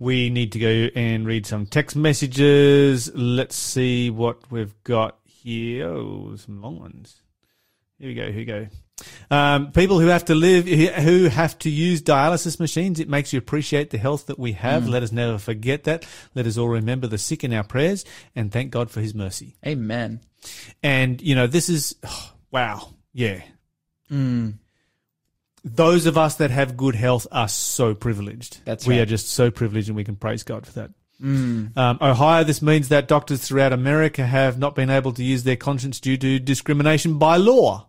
We need to go and read some text messages. Let's see what we've got here. Oh, some long ones. Here we go. Here we go. Um, people who have to live, who have to use dialysis machines, it makes you appreciate the health that we have. Let us never forget that. Let us all remember the sick in our prayers and thank God for his mercy. Amen. And, you know, this is, oh, wow. Yeah. Mm. Those of us that have good health are so privileged. That's we right. are just so privileged and we can praise God for that. Mm. Um, Ohio, this means that doctors throughout America have not been able to use their conscience due to discrimination by law.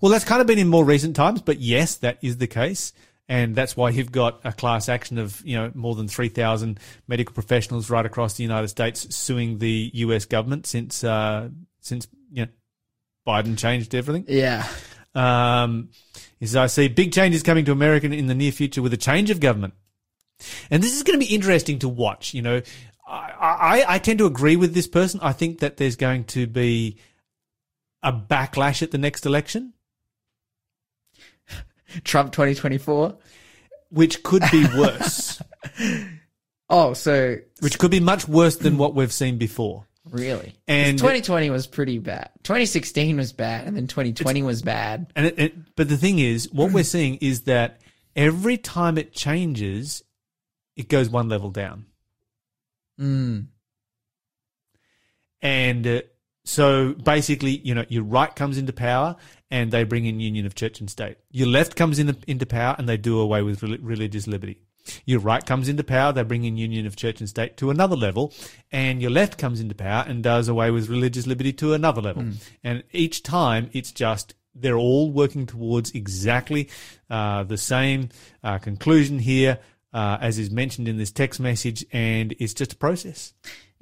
Well, that's kind of been in more recent times, but yes, that is the case. And that's why you've got a class action of, you know, more than 3,000 medical professionals right across the United States suing the US government since, uh, since, you know, Biden changed everything. Yeah. Um, is I see big changes coming to America in the near future with a change of government. And this is going to be interesting to watch. You know, I, I, I tend to agree with this person. I think that there's going to be a backlash at the next election, Trump 2024. which could be worse, Oh, so which could be much worse than what we've seen before. Really? And 2020 was pretty bad. 2016 was bad, and then 2020 was bad. And it, it, but the thing is, what we're seeing is that every time it changes, it goes one level down. Mm. And uh, so basically, you know, your right comes into power and they bring in union of church and state. Your left comes in, into power and they do away with rel- religious liberty. Your right comes into power, they bring in union of church and state to another level, and your left comes into power and does away with religious liberty to another level. And each time, it's just they're all working towards exactly uh, the same uh, conclusion here, uh, as is mentioned in this text message, and it's just a process.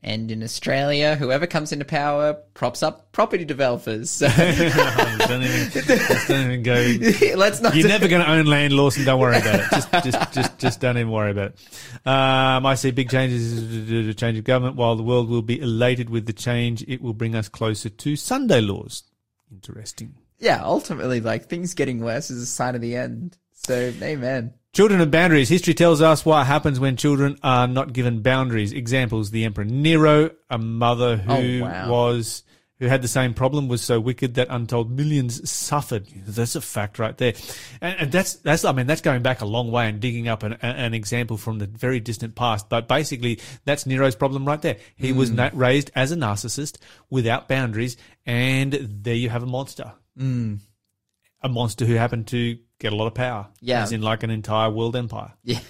And in Australia, whoever comes into power props up property developers. So don't even, don't even go. let's not. You're never going to own land, Lawson. Don't worry about it. Just, just, just, just don't even worry about it. Um, I see big changes to change of government. While the world will be elated with the change, it will bring us closer to Sunday laws. Interesting. yeah, ultimately, like things getting worse is a sign of the end. So, amen. Children of boundaries. History tells us what happens when children are not given boundaries. Examples: the Emperor Nero, a mother who Oh, wow. was who had the same problem, was so wicked that untold millions suffered. That's a fact right there, and, and that's that's I mean that's going back a long way and digging up an, an example from the very distant past. But basically, that's Nero's problem right there. He was Hmm. na- raised as a narcissist without boundaries, and there you have a monster. A monster who happened to get a lot of power. Yeah. As in like an entire world empire. Yeah.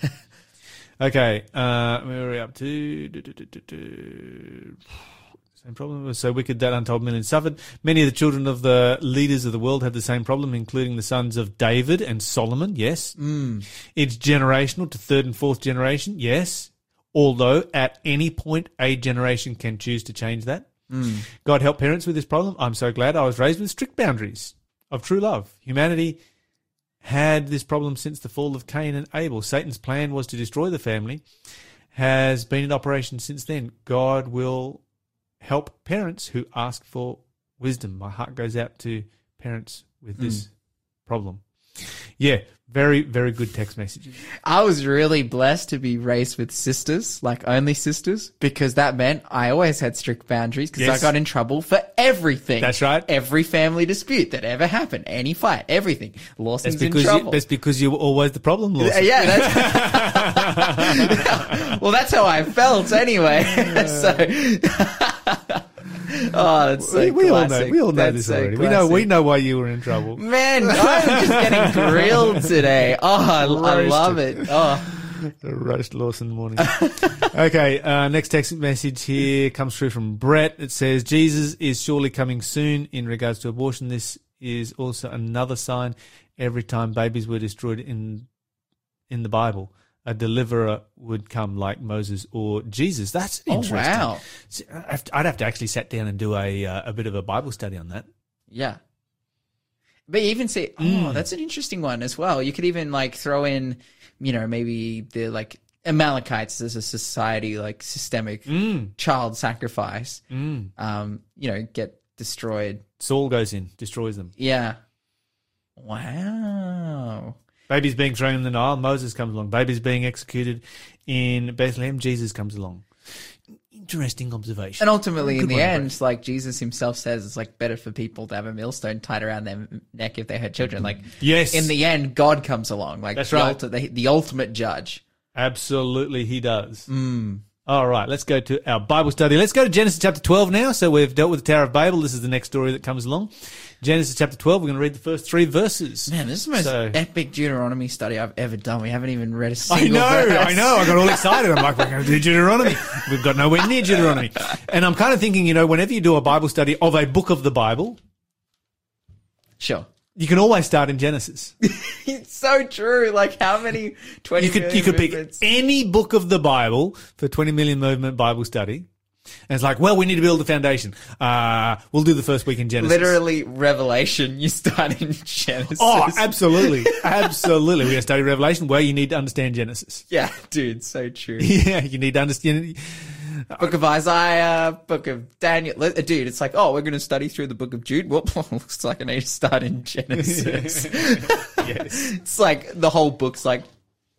Okay, uh, where are we up to? Du- du- du. Same problem. Was so wicked that untold millions suffered. Many of the children of the leaders of the world had the same problem, including the sons of David and Solomon. Yes. Mm. It's generational to third and fourth generation. Yes. Although at any point a generation can choose to change that. God help parents with this problem. I'm so glad I was raised with strict boundaries of true love. Humanity had this problem since the fall of Cain and Abel. Satan's plan was to destroy the family, has been in operation since then. God will help parents who ask for wisdom. My heart goes out to parents with this hmm. problem. Yeah, very, very good text messages. I was really blessed to be raised with sisters, like only sisters, because that meant I always had strict boundaries because Yes. I got in trouble for everything. That's right. Every family dispute that ever happened, any fight, everything. Lawson's That's in because you, trouble. that's because you were always the problem, Lawson. yeah, that's well, that's how I felt anyway. so, oh, that's so we, we all know. We all know That's this so already. We know. We know why you were in trouble. Man, I'm just getting grilled today. Oh, I, I love it. Oh, The roast Lawson morning. okay, uh, next text message here comes through from Brett. It says, Jesus is surely coming soon in regards to abortion. This is also another sign every time babies were destroyed in in the Bible. A deliverer would come like Moses or Jesus. That's interesting. oh interesting. wow. See, I'd have to- I'd have to actually sit down and do a uh, a bit of a Bible study on that. Yeah. But you even see, oh, Mm. that's an interesting one as well. You could even like throw in, you know, maybe the like Amalekites as a society, like systemic Mm. child sacrifice, Mm. um, you know, get destroyed. Saul goes in, destroys them. Yeah. Wow. Babies being thrown in the Nile, Moses comes along. Babies being executed in Bethlehem, Jesus comes along. Interesting observation. And ultimately, in the end, like Jesus himself says, it's like better for people to have a millstone tied around their neck if they had children. Like, Yes. in the end, God comes along, like That's the, right. ulti- the, the ultimate judge. Absolutely, he does. Mm. All right, let's go to our Bible study. Let's go to Genesis chapter 12 now. So we've dealt with the Tower of Babel. This is the next story that comes along. Genesis chapter 12, we're going to read the first three verses. Man, this is the most So- epic Deuteronomy study I've ever done. We haven't even read a single I know, verse. I know. I got all excited. I'm like, we're going to do Deuteronomy. We've got nowhere near Deuteronomy. And I'm kind of thinking, you know, whenever you do a Bible study of a book of the Bible, Sure. you can always start in Genesis. It's so true. Like, how many 20 You could, you could pick any book of the Bible for 20 million movement Bible study. And it's like, well, we need to build the foundation. Uh, we'll do the first week in Genesis. Literally, Revelation, you start in Genesis. Oh, absolutely. Absolutely. We're going to study Revelation. Well, you need to understand Genesis. yeah, dude, so true. Yeah, you need to understand. book of Isaiah, book of Daniel. Dude, it's like, oh, we're going to study through the book of Jude. Well, looks like I need to start in Genesis. Yes. it's like the whole book's like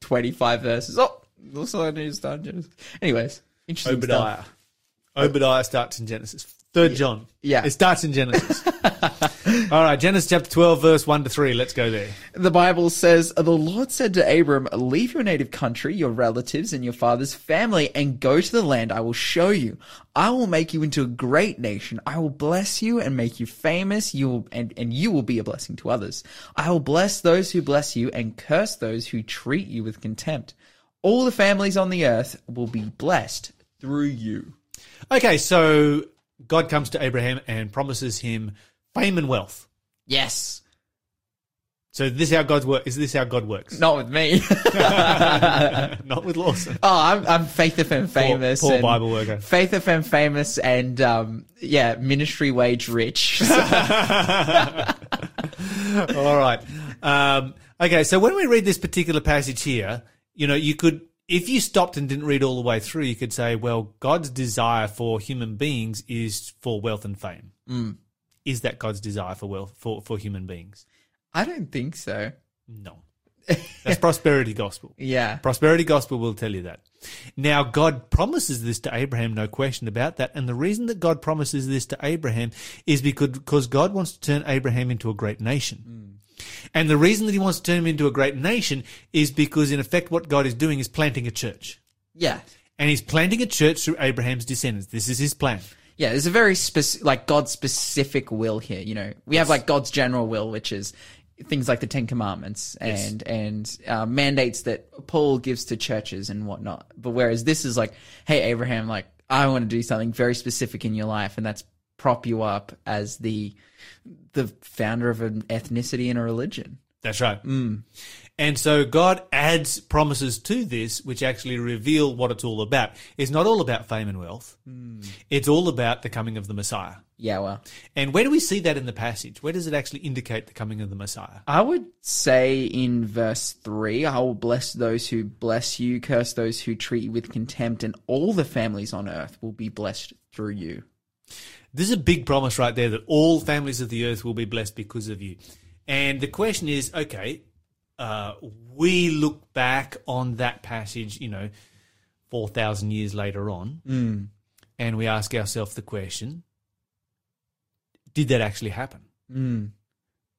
25 verses. Oh, looks like I need to start in Genesis. Anyways, interesting Obadiah. stuff. Obadiah uh, starts in Genesis. Third John. Yeah. It starts in Genesis. All right, Genesis chapter 12, verse 1 to 3. Let's go there. The Bible says, The Lord said to Abram, Leave your native country, your relatives, and your father's family, and go to the land I will show you. I will make you into a great nation. I will bless you and make you famous. You will, and, and you will be a blessing to others. I will bless those who bless you and curse those who treat you with contempt. All the families on the earth will be blessed through you. Okay, so God comes to Abraham and promises him fame and wealth. Yes. So this is how God's work. Is this how God works? Not with me. Not with Lawson. Oh, I'm, I'm Faith FM famous. poor and- Bible worker. Faith FM famous and, um, yeah, ministry wage rich. All right. Um, okay, so when we read this particular passage here, you know, you could, if you stopped and didn't read all the way through, you could say, well, God's desire for human beings is for wealth and fame. Mm. Is that God's desire for wealth for, for human beings? I don't think so. No. That's prosperity gospel. Yeah. Prosperity gospel will tell you that. Now, God promises this to Abraham, no question about that. And the reason that God promises this to Abraham is because, because God wants to turn Abraham into a great nation. And the reason that he wants to turn him into a great nation is because, in effect, what God is doing is planting a church. Yeah. And he's planting a church through Abraham's descendants. This is his plan. Yeah, there's a very specific, like God's specific will here. You know, we have like God's general will, which is things like the Ten Commandments and and uh, mandates that Paul gives to churches and whatnot. But whereas this is like, hey Abraham, like I want to do something very specific in your life, and that's prop you up as the the founder of an ethnicity and a religion. That's right. Mm. And so God adds promises to this, which actually reveal what it's all about. It's not all about fame and wealth. Mm. It's all about the coming of the Messiah. Yeah, well, And where do we see that in the passage? Where does it actually indicate the coming of the Messiah? I would say in verse 3, I will bless those who bless you, curse those who treat you with contempt, and all the families on earth will be blessed through you. This is a big promise right there that all families of the earth will be blessed because of you. And the question is, okay, uh, we look back on that passage, you know, 4,000 years later on, and we ask ourselves the question, did that actually happen? Mm.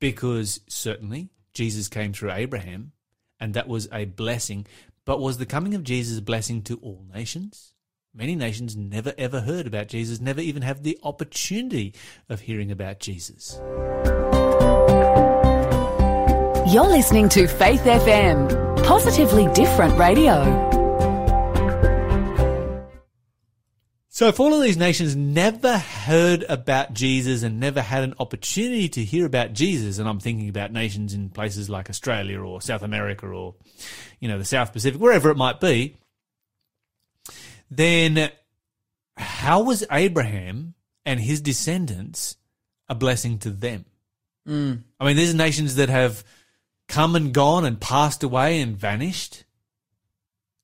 Because certainly Jesus came through Abraham, and that was a blessing. But was the coming of Jesus a blessing to all nations? Many nations never ever heard about Jesus, never even have the opportunity of hearing about Jesus. You're listening to Faith FM, positively different radio. So, if all of these nations never heard about Jesus and never had an opportunity to hear about Jesus, and I'm thinking about nations in places like Australia or South America or, you know, the South Pacific, wherever it might be, then how was Abraham and his descendants a blessing to them? Mm. I mean, there's nations that have come and gone and passed away and vanished,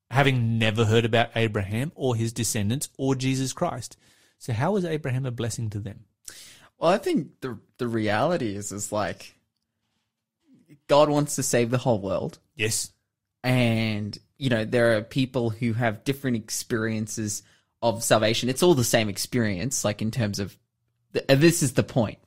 having never heard about Abraham or his descendants or Jesus Christ. So, how was Abraham a blessing to them? Well, I think the the reality is is like God wants to save the whole world. Yes. and you know there are people who have different experiences of salvation. It's all the same experience like in terms of this is the point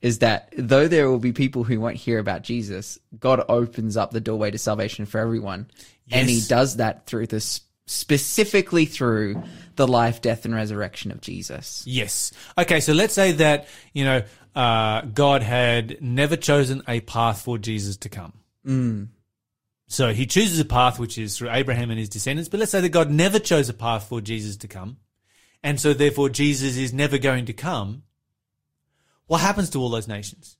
is that though there will be people who won't hear about jesus god opens up the doorway to salvation for everyone. And he does that through this specifically through the life death and resurrection of jesus. Yes. Okay, so let's say that, you know, uh, God had never chosen a path for Jesus to come. So he chooses a path which is through Abraham and his descendants, but let's say that God never chose a path for Jesus to come, and so therefore Jesus is never going to come. What happens to all those nations?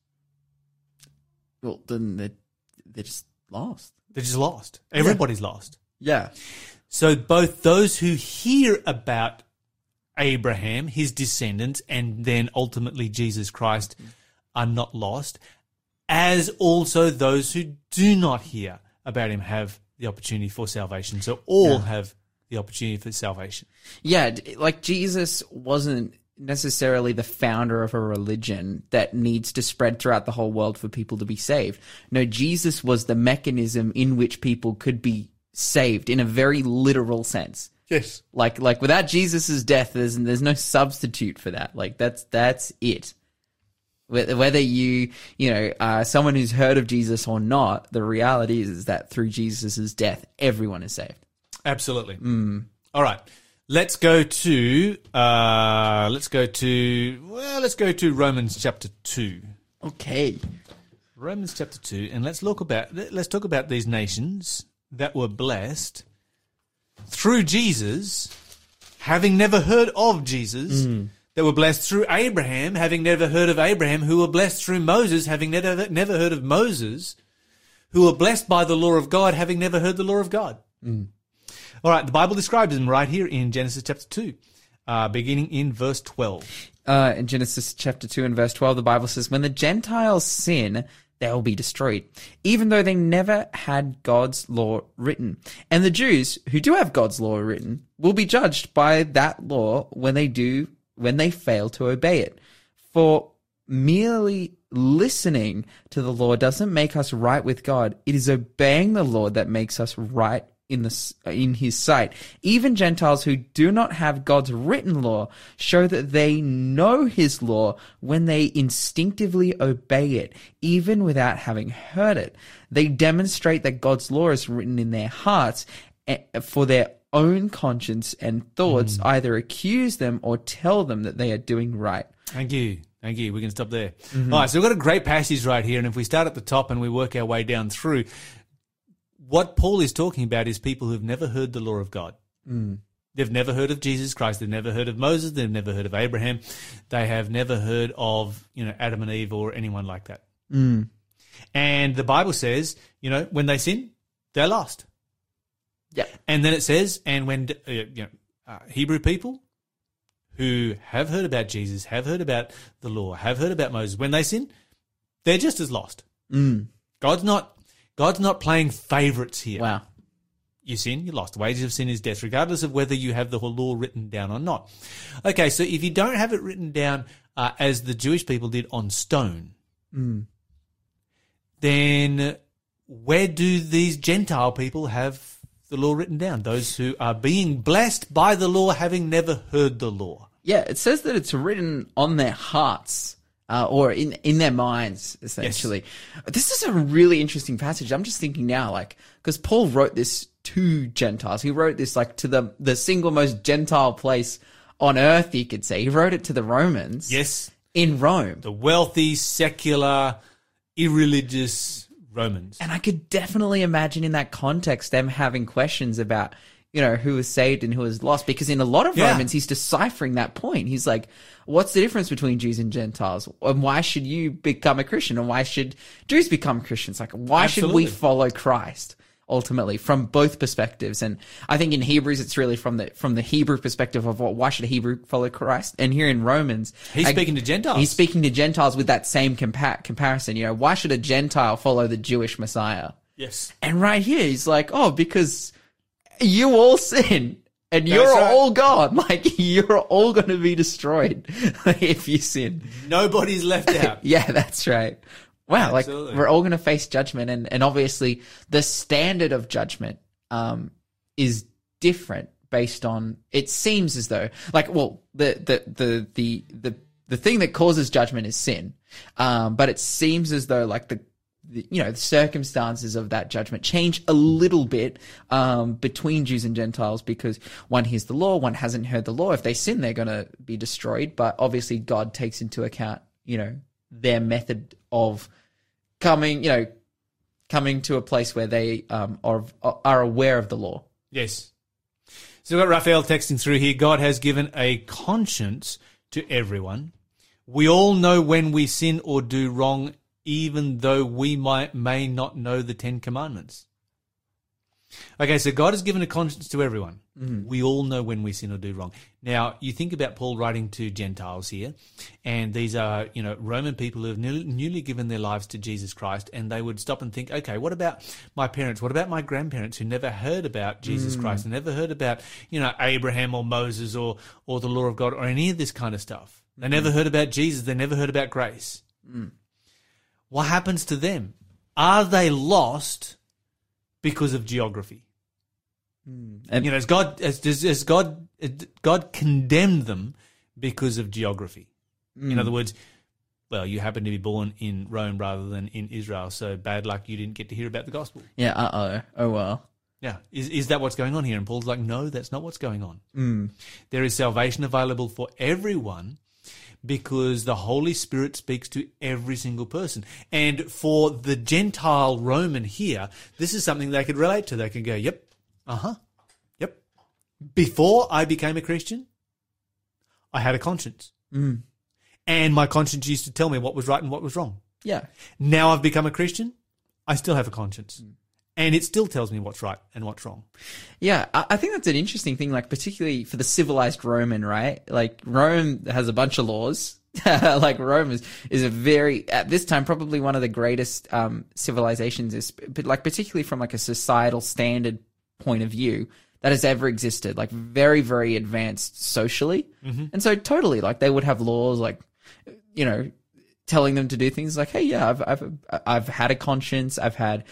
well then they're, they're just lost They're just lost. Everybody's lost. yeah So both those who hear about Abraham, his descendants, and then ultimately Jesus Christ are not lost, as also those who do not hear about him have the opportunity for salvation. So all have the opportunity for salvation. Yeah, like Jesus wasn't necessarily the founder of a religion that needs to spread throughout the whole world for people to be saved. No, Jesus was the mechanism in which people could be saved in a very literal sense. Yes. Like like without Jesus' death there's there's no substitute for that. Like that's that's it. Wh- Whether you, you know, uh, someone who's heard of Jesus or not, the reality is, is that through Jesus' death, everyone is saved. Absolutely. All right. Let's go to uh, let's go to well, let's go to Romans chapter two. Okay. Romans chapter 2 and let's look about let's talk about these nations that were blessed through Jesus having never heard of Jesus that were blessed through Abraham having never heard of Abraham who were blessed through Moses having never never heard of Moses who were blessed by the law of God having never heard the law of God. All right, the Bible describes them right here in Genesis chapter 2 uh, beginning in verse 12. uh, in Genesis chapter 2 and verse 12, the Bible says, When the Gentiles sin, they will be destroyed, even though they never had God's law written. And the Jews, who do have God's law written, will be judged by that law when they do, when they fail to obey it. For merely listening to the law doesn't make us right with God. It is obeying the law that makes us right in the in his sight. Even Gentiles who do not have God's written law show that they know his law when they instinctively obey it, even without having heard it. They demonstrate that God's law is written in their hearts eh, for their own conscience and thoughts hmm. either accuse them or tell them that they are doing right. Thank you. Thank you. We can stop there. Mm-hmm. All right. So we've got a great passage right here. And if we start at the top and we work our way down through, what Paul is talking about is people who've never heard the law of God. Mm. They've never heard of Jesus Christ. They've never heard of Moses. They've never heard of Abraham. They have never heard of, you know, Adam and Eve or anyone like that. Mm. And the Bible says, you know, when they sin, they're lost. Yeah. And then it says, and when uh, you know, uh, Hebrew people who have heard about Jesus, have heard about the law, have heard about Moses, when they sin, they're just as lost. Mm. God's not God's not playing favorites here. Wow. You sin, you're lost. The wages of sin is death, regardless of whether you have the law written down or not. Okay, so if you don't have it written down uh, as the Jewish people did on stone, then where do these Gentile people have the law written down? Those who are being blessed by the law, having never heard the law. Yeah, it says that it's written on their hearts. Uh, or in in their minds, essentially. This is a really interesting passage. I'm just thinking now, like, because Paul wrote this to Gentiles. He wrote this like to the the single most Gentile place on earth. You could say he wrote it to the Romans. Yes, in Rome. the wealthy, secular, irreligious Romans. And I could definitely imagine in that context them having questions about, you know, who was saved and who was lost. Because in a lot of Yeah. Romans, he's deciphering that point. He's like, what's the difference between Jews and Gentiles? And why should you become a Christian? And why should Jews become Christians? Like, why should we follow Christ? Ultimately, from both perspectives, and I think in Hebrews it's really from the from the Hebrew perspective of what why should a Hebrew follow Christ, and here in Romans He's I- speaking to Gentiles. He's speaking to Gentiles with that same compa- comparison. You know, why should a Gentile follow the Jewish Messiah? yes. And right here, he's like, oh, because you all sin and you're right. all gone. Like, you're all going to be destroyed if you sin. Nobody's left out. Yeah, that's right. Wow, like we're all going to face judgment, and and obviously the standard of judgment um is different based on. It seems as though, like, well, the the the the the the thing that causes judgment is sin, um, but it seems as though like the the- you know the circumstances of that judgment change a little bit um, between Jews and Gentiles because one hears the law, one hasn't heard the law. If they sin, they're going to be destroyed. But obviously, God takes into account you know their method of coming, you know, coming to a place where they um, are are aware of the law. Yes. So we've got Raphael texting through here. God has given a conscience to everyone. We all know when we sin or do wrong, even though we might may not know the Ten Commandments. Okay, so God has given a conscience to everyone. Mm-hmm. We all know when we sin or do wrong. Now, you think about Paul writing to Gentiles here, and these are, you know, Roman people who have newly, newly given their lives to Jesus Christ, and they would stop and think, okay, what about my parents? What about my grandparents who never heard about Jesus mm. Christ and never heard about, you know, Abraham or Moses or, or the law of God or any of this kind of stuff? They never mm-hmm. heard about Jesus. They never heard about grace. Mm. What happens to them? Are they lost because of geography? And- you know, has God has, does- has God God condemned them because of geography? In other words, well, you happen to be born in Rome rather than in Israel, so bad luck you didn't get to hear about the gospel. Yeah. Uh oh. Oh well. Yeah, is is that what's going on here? And Paul's like, no, that's not what's going on. There is salvation available for everyone because the Holy Spirit speaks to every single person. And for the Gentile Roman here, this is something they could relate to. They can go, yep, uh huh, yep. Before I became a Christian, I had a conscience. And my conscience used to tell me what was right and what was wrong. Yeah. Now I've become a Christian, I still have a conscience. And it still tells me what's right and what's wrong. Yeah, I, think that's an interesting thing, like particularly for the civilized Roman, right? Like Rome has a bunch of laws. like Rome is, is a very at this time probably one of the greatest um, civilizations, is but like particularly from like a societal standard point of view that has ever existed. Like very very advanced socially, and so totally like they would have laws like you know telling them to do things like, hey, yeah, I've, I've, I've had a conscience. I've had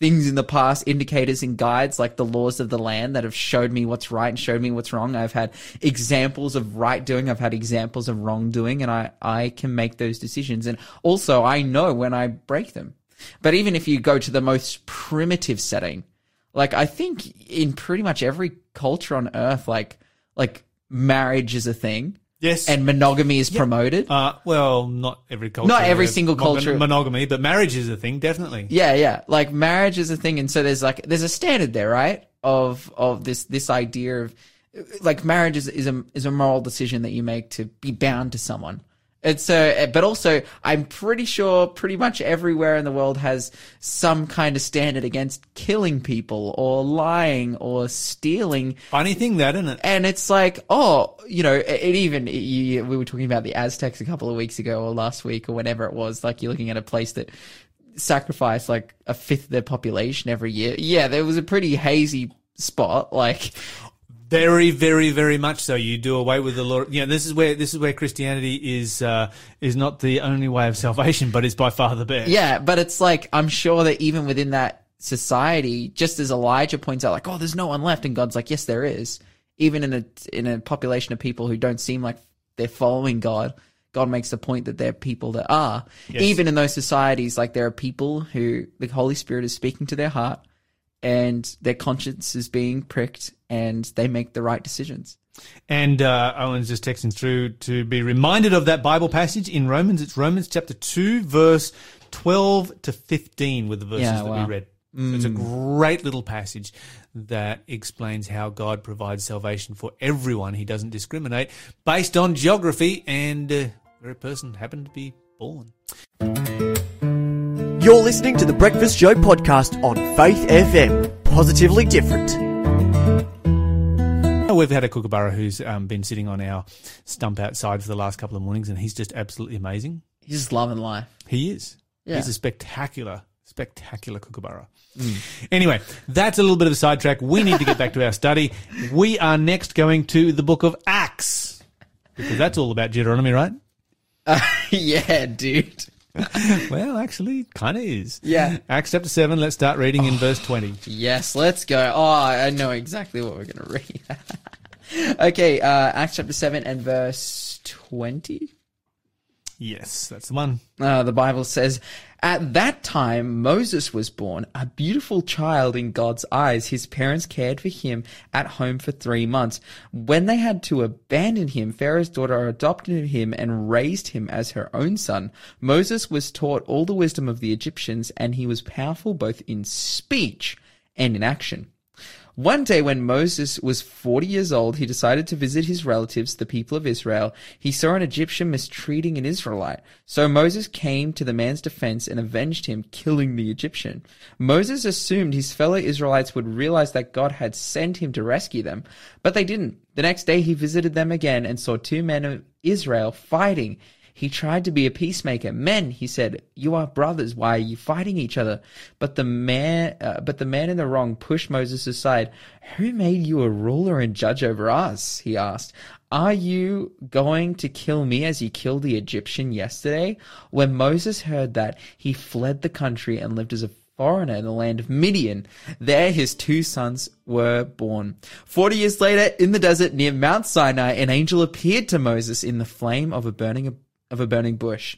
things in the past, indicators and guides like the laws of the land that have showed me what's right and showed me what's wrong. I've had examples of right doing. I've had examples of wrongdoing and I, I can make those decisions. And also I know when I break them. But even if you go to the most primitive setting, like I think in pretty much every culture on earth, like, like marriage is a thing Yes. and monogamy is promoted. Uh, well, not every culture. Not every single culture. Monogamy, but marriage is a thing, definitely. Yeah, yeah. Like marriage is a thing, and so there's like there's a standard there, right? Of of this this idea of like marriage is is a is a moral decision that you make to be bound to someone. It's so, but also I'm pretty sure pretty much everywhere in the world has some kind of standard against killing people or lying or stealing Funny thing, that isn't it? and it's like, oh, you know, it, it even you, we were talking about the Aztecs a couple of weeks ago or last week or whenever it was. Like you're looking at a place that sacrificed like a fifth of their population every year. Yeah, there was a pretty hazy spot. Like, Very, very, very much so. You do away with the law. Yeah, this is where this is where Christianity is uh, is not the only way of salvation, but is by far the best. yeah, but it's like I'm sure that even within that society, just as Elijah points out, like, oh, there's no one left, and God's like, yes, there is. Even in a in a population of people who don't seem like they're following God, God makes the point that there are people that are. Even in those societies, like there are people who the Holy Spirit is speaking to their heart, and their conscience is being pricked, and they make the right decisions. And uh, Owen's just texting through to be reminded of that Bible passage in Romans. It's Romans chapter 2, verse 12 to 15 with the verses Yeah, that we read. So it's a great little passage that explains how God provides salvation for everyone. He doesn't discriminate based on geography and uh, where a person happened to be born. You're listening to the Breakfast Show podcast on Faith FM. Positively different. We've had a kookaburra who's um, been sitting on our stump outside for the last couple of mornings, and he's just absolutely amazing. He's just loving life. He is. Yeah. He's a spectacular, spectacular kookaburra. Anyway, that's a little bit of a sidetrack. We need to get back to our study. We are next going to the book of Acts. Because that's all about Deuteronomy, right? yeah, dude. well, actually, kind of is. Yeah. Acts chapter 7, let's start reading in verse 20. Yes, let's go. Oh, I know exactly what we're going to read. okay, uh, Acts chapter 7 and verse 20. Yes, that's the one. Uh, the Bible says, At that time, Moses was born, a beautiful child in God's eyes. His parents cared for him at home for three months. When they had to abandon him, Pharaoh's daughter adopted him and raised him as her own son. Moses was taught all the wisdom of the Egyptians, and he was powerful both in speech and in action. One day when Moses was 40 years old, he decided to visit his relatives, the people of Israel. He saw an Egyptian mistreating an Israelite. So Moses came to the man's defense and avenged him, killing the Egyptian. Moses assumed his fellow Israelites would realize that God had sent him to rescue them, but they didn't. The next day he visited them again and saw two men of Israel fighting. He tried to be a peacemaker. Men, he said, you are brothers. Why are you fighting each other? But the man, uh, but the man in the wrong pushed Moses aside. Who made you a ruler and judge over us? He asked. Are you going to kill me as you killed the Egyptian yesterday? When Moses heard that, he fled the country and lived as a foreigner in the land of Midian. There his two sons were born. Forty years later, in the desert near Mount Sinai, an angel appeared to Moses in the flame of a burning of a burning bush.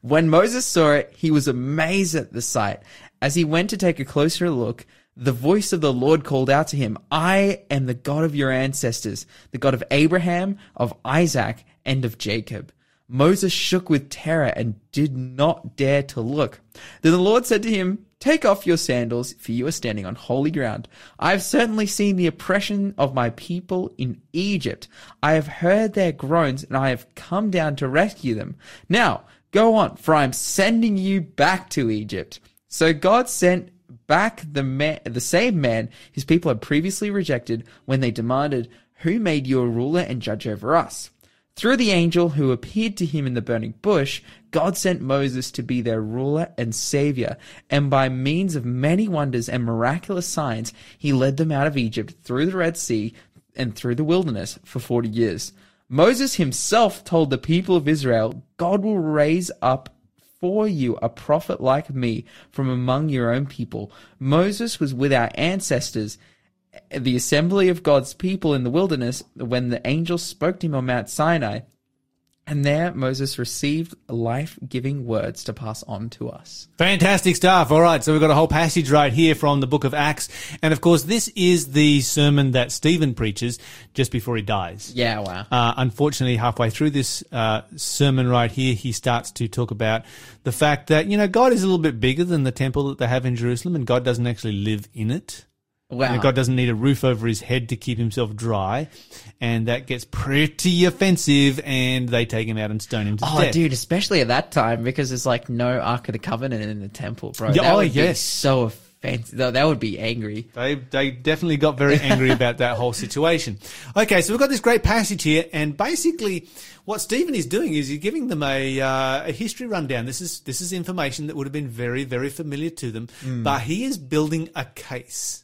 When Moses saw it, he was amazed at the sight. As he went to take a closer look, the voice of the Lord called out to him, I am the God of your ancestors, the God of Abraham, of Isaac, and of Jacob. Moses shook with terror and did not dare to look. Then the Lord said to him, Take off your sandals, for you are standing on holy ground. I have certainly seen the oppression of my people in Egypt. I have heard their groans, and I have come down to rescue them. Now, go on, for I am sending you back to Egypt. So God sent back the man, the same man his people had previously rejected when they demanded, Who made you a ruler and judge over us? Through the angel who appeared to him in the burning bush, God sent Moses to be their ruler and savior, and by means of many wonders and miraculous signs, he led them out of Egypt through the Red Sea and through the wilderness for 40 years. Moses himself told the people of Israel, God will raise up for you a prophet like me from among your own people. Moses was with our ancestors the assembly of God's people in the wilderness when the angel spoke to him on Mount Sinai. And there Moses received life giving words to pass on to us. Fantastic stuff. All right. So we've got a whole passage right here from the book of Acts. And of course, this is the sermon that Stephen preaches just before he dies. Yeah, wow. Uh, unfortunately, halfway through this uh, sermon right here, he starts to talk about the fact that, you know, God is a little bit bigger than the temple that they have in Jerusalem and God doesn't actually live in it. Wow. And God doesn't need a roof over his head to keep himself dry. And that gets pretty offensive and they take him out and stone him to Oh, death. Oh, dude, especially at that time because there's like no Ark of the Covenant in the temple, bro. Yeah, that oh, would be yes. so offensive. That would be angry. They they definitely got very angry about that whole situation. Okay, so we've got this great passage here, and basically, what Stephen is doing is he's giving them a uh, a history rundown. This is this is information that would have been very very familiar to them, but he is building a case.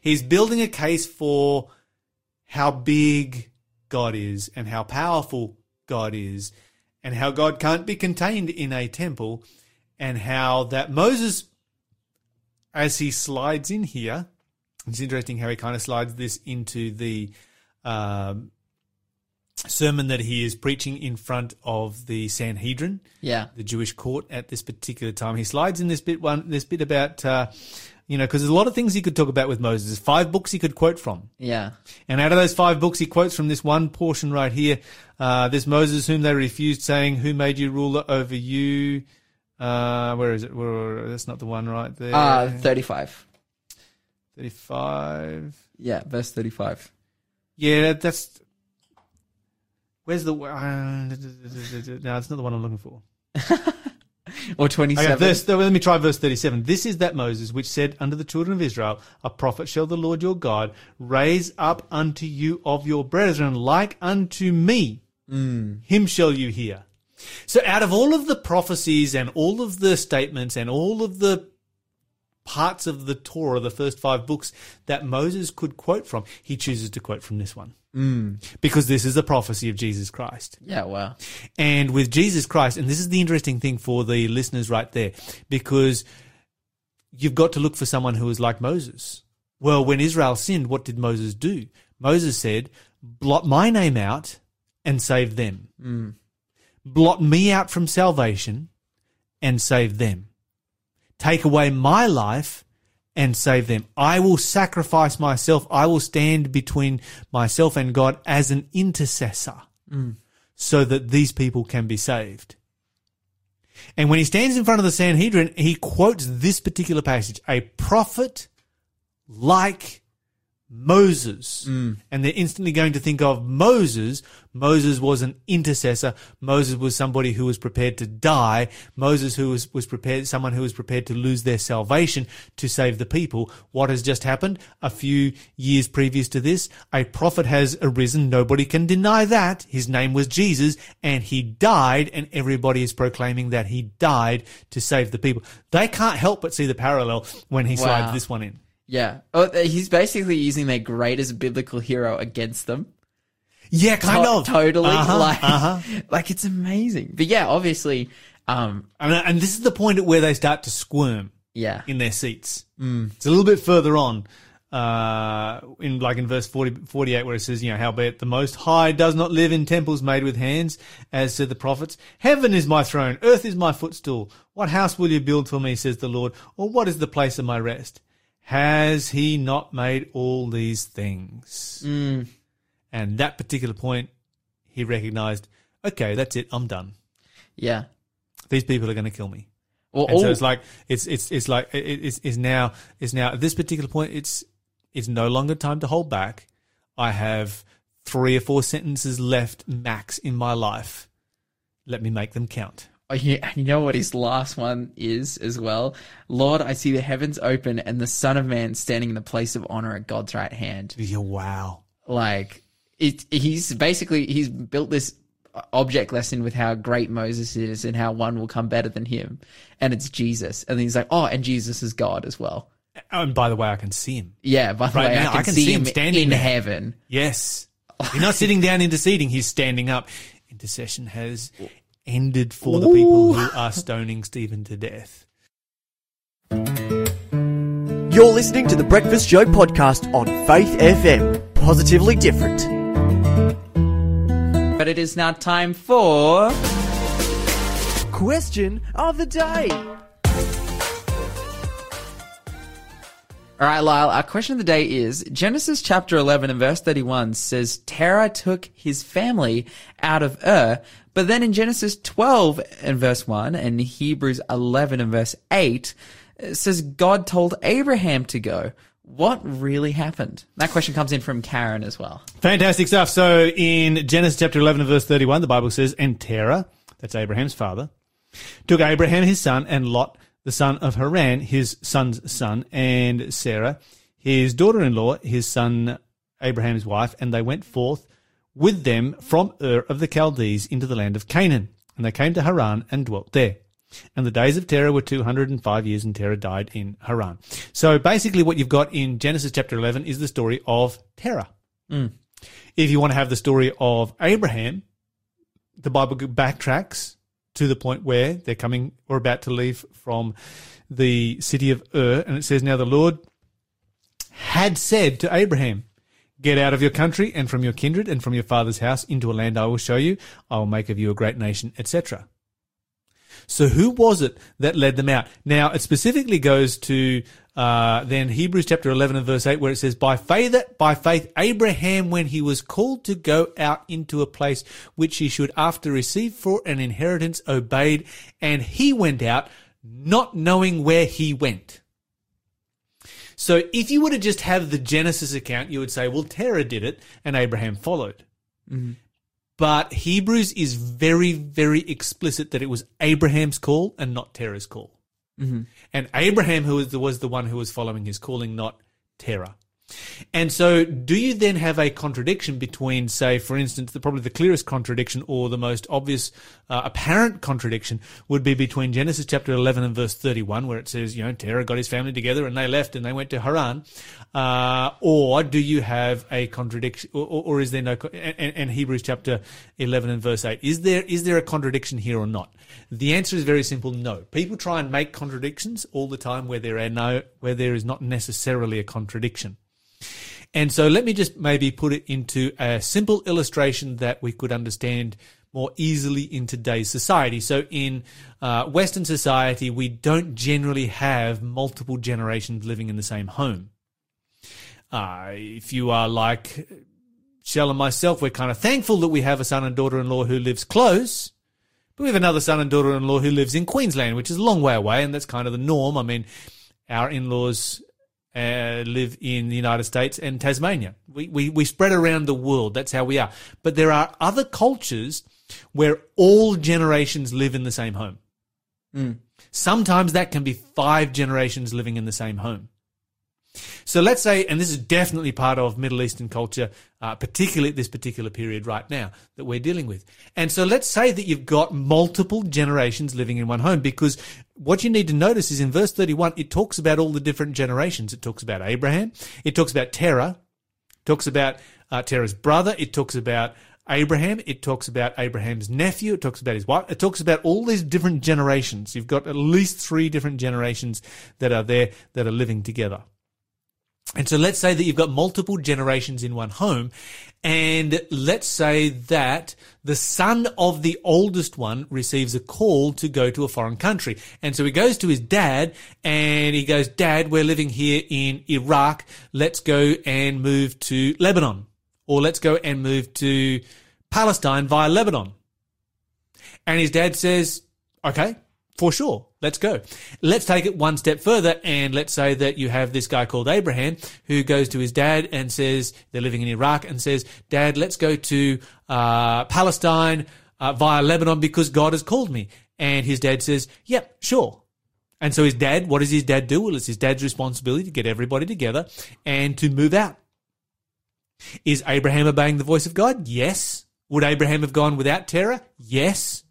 He's building a case for how big God is and how powerful God is, and how God can't be contained in a temple, and how that Moses as he slides in here, it's interesting how he kind of slides this into the um, sermon that he is preaching in front of the Sanhedrin, Yeah. the Jewish court at this particular time. He slides in this bit one, this bit about, uh, you know, because there's a lot of things he could talk about with Moses. There's five books he could quote from. Yeah. And out of those five books, he quotes from this one portion right here. Uh, this Moses whom they refused, saying, "Who made you ruler over you?" Uh, where is it? Where, that's not the one right there. Uh, 35. Thirty-five. Yeah, verse 35. Yeah, that's. Where's the? Uh, no, it's not the one I'm looking for. Or Okay, 27. verse, let me try verse 37. This is that Moses which said unto the children of Israel, A prophet shall the Lord your God raise up unto you of your brethren like unto me. Him shall you hear. So out of all of the prophecies and all of the statements and all of the parts of the Torah, the first five books that Moses could quote from, he chooses to quote from this one. Mm. Because this is a prophecy of Jesus Christ. Yeah, wow. And with Jesus Christ, and this is the interesting thing for the listeners right there, because you've got to look for someone who is like Moses. Well, when Israel sinned, what did Moses do? Moses said, blot my name out and save them. Mm. Blot me out from salvation and save them. Take away my life and save them. I will sacrifice myself. I will stand between myself and God as an intercessor mm. so that these people can be saved. And when he stands in front of the Sanhedrin, he quotes this particular passage, a prophet like Moses. Mm. And they're instantly going to think of Moses. Moses was an intercessor. Moses was somebody who was prepared to die. Moses who was, was prepared, someone who was prepared to lose their salvation to save the people. What has just happened? A few years previous to this, a prophet has arisen. Nobody can deny that. His name was Jesus and he died and everybody is proclaiming that he died to save the people. They can't help but see the parallel when he Wow. slides this one in. Yeah. Oh, he's basically using their greatest biblical hero against them. Yeah, kind To- of. Totally. Uh-huh, like, uh-huh. like it's amazing. But yeah, obviously, um, And, and this is the point at where they start to squirm yeah. in their seats. It's a little bit further on, uh, in like in verse 40, 48, where it says, you know, howbeit the Most High does not live in temples made with hands, as said the prophets. Heaven is my throne, earth is my footstool. What house will you build for me, says the Lord, or what is the place of my rest? Has he not made all these things? Mm. And that particular point, he recognized, okay, that's it, I'm done. Yeah. These people are going to kill me. Well, And so it's like it's it's it's like it- it's it's now it's now at this particular point it's it's no longer time to hold back. I have three or four sentences left max in my life. Let me make them count. Oh, you, you know what his last one is as well? Lord, I see the heavens open and the Son of Man standing in the place of honor at God's right hand. Yeah, wow. Like, it, he's basically, he's built this object lesson with how great Moses is and how one will come better than him. And it's Jesus. And then he's like, oh, and Jesus is God as well. Oh, and by the way, I can see him. Yeah, by the Right way, now, I can, see, him standing in there. heaven. Yes, he's not sitting down interceding; he's standing up. Intercession has ended for the people who are stoning Stephen to death. You're listening to the Breakfast Show podcast on Faith FM. Positively different. But it is now time for. Question of the day. All right, Lyle, our question of the day is Genesis chapter 11 and verse 31 says Terah took his family out of Ur, but then in Genesis 12 and verse 1 and Hebrews 11 and verse 8 it says God told Abraham to go. What really happened? That question comes in from Karen as well. Fantastic stuff. So in Genesis chapter 11 and verse 31, the Bible says, And Terah, that's Abraham's father, took Abraham his son and Lot, the son of Haran, his son's son, and Sarah, his daughter-in-law, his son Abraham's wife, and they went forth with them from Ur of the Chaldees into the land of Canaan. And they came to Haran and dwelt there. And the days of Terah were 205 years, and Terah died in Haran. So basically, what you've got in Genesis chapter 11 is the story of Terah. Hmm. If you want to have the story of Abraham, the Bible backtracks to the point where they're coming or about to leave from the city of Ur, and it says, Now the Lord had said to Abraham, Get out of your country and from your kindred and from your father's house into a land I will show you. I will make of you a great nation, etc. So who was it that led them out? Now it specifically goes to uh, then Hebrews chapter eleven and verse eight, where it says, "By faith, by faith, Abraham, when he was called to go out into a place which he should after receive for an inheritance, obeyed, and he went out, not knowing where he went." So if you were to just have the Genesis account, you would say, "Well, Terah did it, and Abraham followed." Mm-hmm. But Hebrews is very, very explicit that it was Abraham's call and not Terah's call. Mm-hmm. And Abraham who was the, was the one who was following his calling, not Terah. And so, do you then have a contradiction between, say, for instance, the probably the clearest contradiction or the most obvious, uh, apparent contradiction would be between Genesis chapter 11 and verse 31, where it says, you know, Terah got his family together and they left and they went to Haran. Uh, or do you have a contradiction, or, or is there no, and, and Hebrews chapter 11 and verse 8, is there, is there a contradiction here or not? The answer is very simple, no. People try and make contradictions all the time where there are no, where there is not necessarily a contradiction. And so let me just maybe put it into a simple illustration that we could understand more easily in today's society. So in uh, Western society, we don't generally have multiple generations living in the same home. Uh, if you are like Shell and myself, we're kind of thankful that we have a son and daughter-in-law who lives close. But we have another son and daughter-in-law who lives in Queensland, which is a long way away, and that's kind of the norm. I mean, our in-laws uh, live in the United States and Tasmania. We, we, we spread around the world. That's how we are. But there are other cultures where all generations live in the same home. Mm. Sometimes that can be five generations living in the same home. So let's say, and this is definitely part of Middle Eastern culture, uh, particularly at this particular period right now that we're dealing with. And so let's say that you've got multiple generations living in one home because what you need to notice is in verse 31, it talks about all the different generations. It talks about Abraham. It talks about Terah. It talks about uh, Terah's brother. It talks about Abraham. It talks about Abraham's nephew. It talks about his wife. It talks about all these different generations. You've got at least three different generations that are there that are living together. And so let's say that you've got multiple generations in one home. And let's say that the son of the oldest one receives a call to go to a foreign country. And so he goes to his dad and he goes, Dad, we're living here in Iraq. Let's go and move to Lebanon or let's go and move to Palestine via Lebanon. And his dad says, okay, for sure. Let's go. Let's take it one step further and let's say that you have this guy called Abraham who goes to his dad and says, they're living in Iraq and says, Dad, let's go to uh, Palestine uh, via Lebanon because God has called me. And his dad says, yep, sure. And so his dad, what does his dad do? Well, it's his dad's responsibility to get everybody together and to move out. Is Abraham obeying the voice of God? Yes. Would Abraham have gone without Terah? Yes.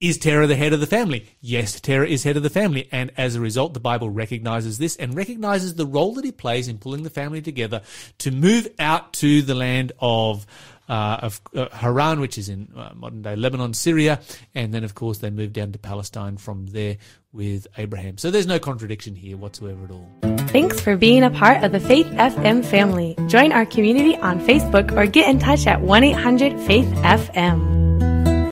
Is Terah the head of the family? Yes, Terah is head of the family. And as a result, the Bible recognizes this and recognizes the role that he plays in pulling the family together to move out to the land of, uh, of uh, Haran, which is in uh, modern day Lebanon, Syria. And then, of course, they move down to Palestine from there with Abraham. So there's no contradiction here whatsoever at all. Thanks for being a part of the Faith FM family. Join our community on Facebook or get in touch at 1 800 Faith FM.